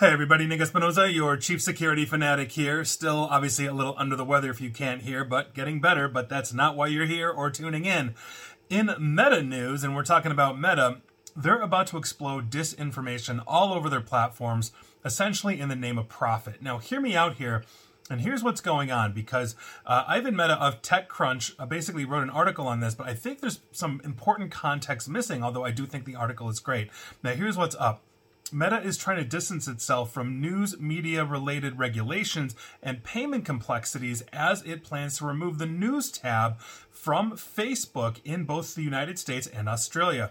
Hey everybody, Nick Espinosa, your chief security fanatic here. Still, obviously, a little under the weather if you can't hear, but getting better, but that's not why you're here or tuning in. In meta news, and we're talking about meta, they're about to explode disinformation all over their platforms, essentially in the name of profit. Now, hear me out here. And here's what's going on because uh, Ivan Mehta of TechCrunch uh, basically wrote an article on this, but I think there's some important context missing, although I do think the article is great. Now, here's what's up. Meta is trying to distance itself from news media related regulations and payment complexities as it plans to remove the news tab from Facebook in both the United States and Australia.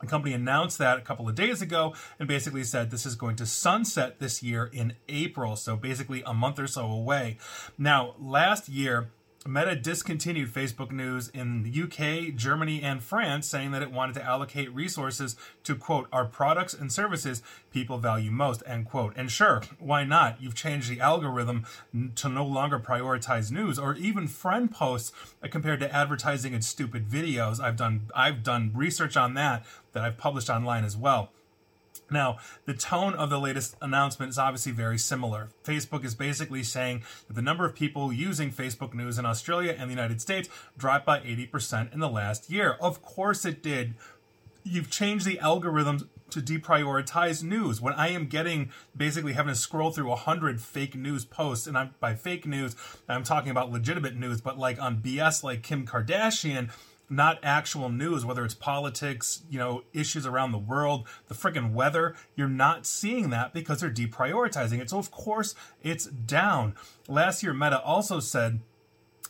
The company announced that a couple of days ago and basically said this is going to sunset this year in April, so basically a month or so away. Now, last year, Meta discontinued Facebook News in the UK, Germany, and France, saying that it wanted to allocate resources to, quote, our products and services people value most, end quote. And sure, why not? You've changed the algorithm to no longer prioritize news or even friend posts compared to advertising and stupid videos. I've done, I've done research on that that I've published online as well. Now, the tone of the latest announcement is obviously very similar. Facebook is basically saying that the number of people using Facebook News in Australia and the United States dropped by 80% in the last year. Of course it did. You've changed the algorithms to deprioritize news. When I am getting basically having to scroll through a hundred fake news posts, and I'm by fake news, I'm talking about legitimate news, but like on BS like Kim Kardashian, not actual news, whether it's politics, you know, issues around the world, the freaking weather. You're not seeing that because they're deprioritizing it. So, of course, it's down. Last year, Meta also said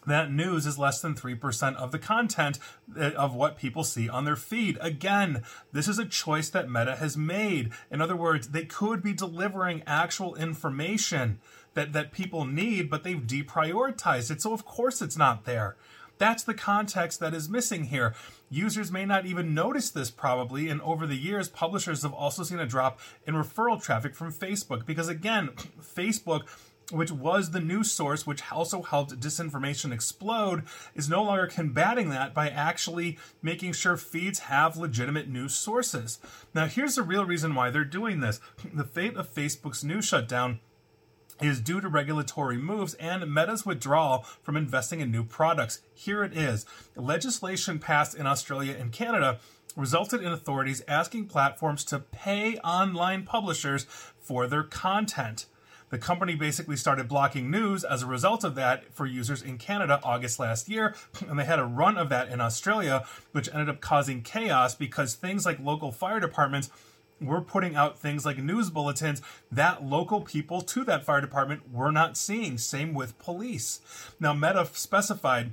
that news is less than 3% of the content uh, of what people see on their feed. Again, this is a choice that Meta has made. In other words, they could be delivering actual information that, that people need, but they've deprioritized it. So, of course, it's not there. That's the context that is missing here. Users may not even notice this probably, and over the years, publishers have also seen a drop in referral traffic from Facebook because, again, Facebook which was the news source, which also helped disinformation explode, is no longer combating that by actually making sure feeds have legitimate news sources. Now, here's the real reason why they're doing this the fate of Facebook's news shutdown is due to regulatory moves and Meta's withdrawal from investing in new products. Here it is. Legislation passed in Australia and Canada resulted in authorities asking platforms to pay online publishers for their content. The company basically started blocking news as a result of that for users in Canada August last year, and they had a run of that in Australia, which ended up causing chaos because things like local fire departments we're putting out things like news bulletins that local people to that fire department were not seeing. Same with police. Now, Meta specified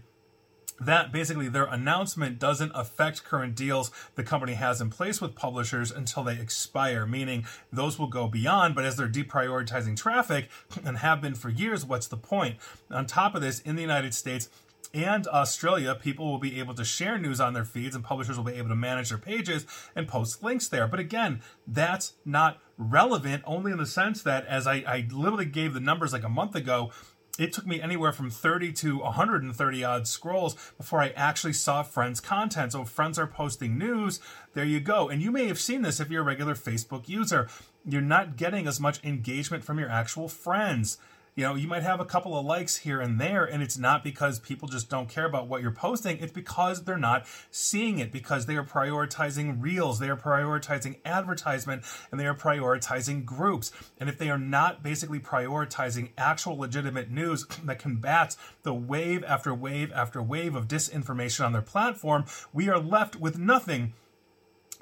that basically their announcement doesn't affect current deals the company has in place with publishers until they expire, meaning those will go beyond, but as they're deprioritizing traffic and have been for years, what's the point? On top of this, in the United States, and Australia, people will be able to share news on their feeds and publishers will be able to manage their pages and post links there. But again, that's not relevant only in the sense that, as I, I literally gave the numbers like a month ago, it took me anywhere from 30 to 130 odd scrolls before I actually saw friends' content. So if friends are posting news, there you go. And you may have seen this if you're a regular Facebook user. You're not getting as much engagement from your actual friends you know, you might have a couple of likes here and there, and it's not because people just don't care about what you're posting. It's because they're not seeing it, because they are prioritizing reels, they are prioritizing advertisement, and they are prioritizing groups. And if they are not basically prioritizing actual legitimate news that combats the wave after wave after wave of disinformation on their platform, we are left with nothing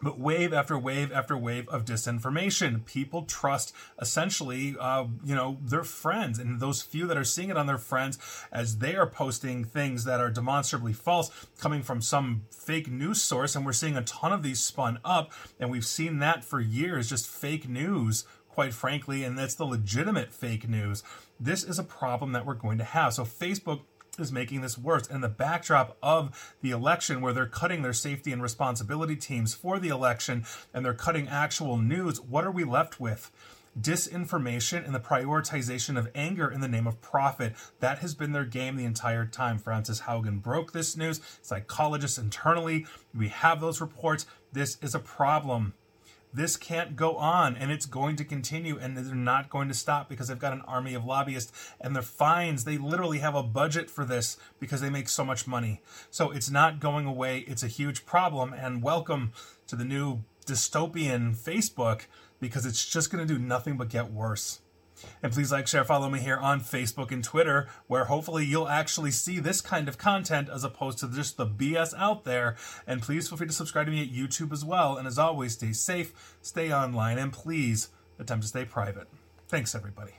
but wave after wave after wave of disinformation. People trust essentially, uh, you know, their friends, and those few that are seeing it on their friends as they are posting things that are demonstrably false, coming from some fake news source. And we're seeing a ton of these spun up, and we've seen that for years, just fake news. Quite frankly, and that's the legitimate fake news. This is a problem that we're going to have. So, Facebook is making this worse. And the backdrop of the election, where they're cutting their safety and responsibility teams for the election and they're cutting actual news, what are we left with? Disinformation and the prioritization of anger in the name of profit. That has been their game the entire time. Frances Haugen broke this news. Psychologists internally, we have those reports. This is a problem This can't go on, and it's going to continue, and they're not going to stop because they've got an army of lobbyists and their fines. They literally have a budget for this because they make so much money. So it's not going away. It's a huge problem, and welcome to the new dystopian Facebook because it's just going to do nothing but get worse. And please like, share, follow me here on Facebook and Twitter, where hopefully you'll actually see this kind of content as opposed to just the BS out there. And please feel free to subscribe to me at YouTube as well. And as always, stay safe, stay online, and please attempt to stay private. Thanks, everybody.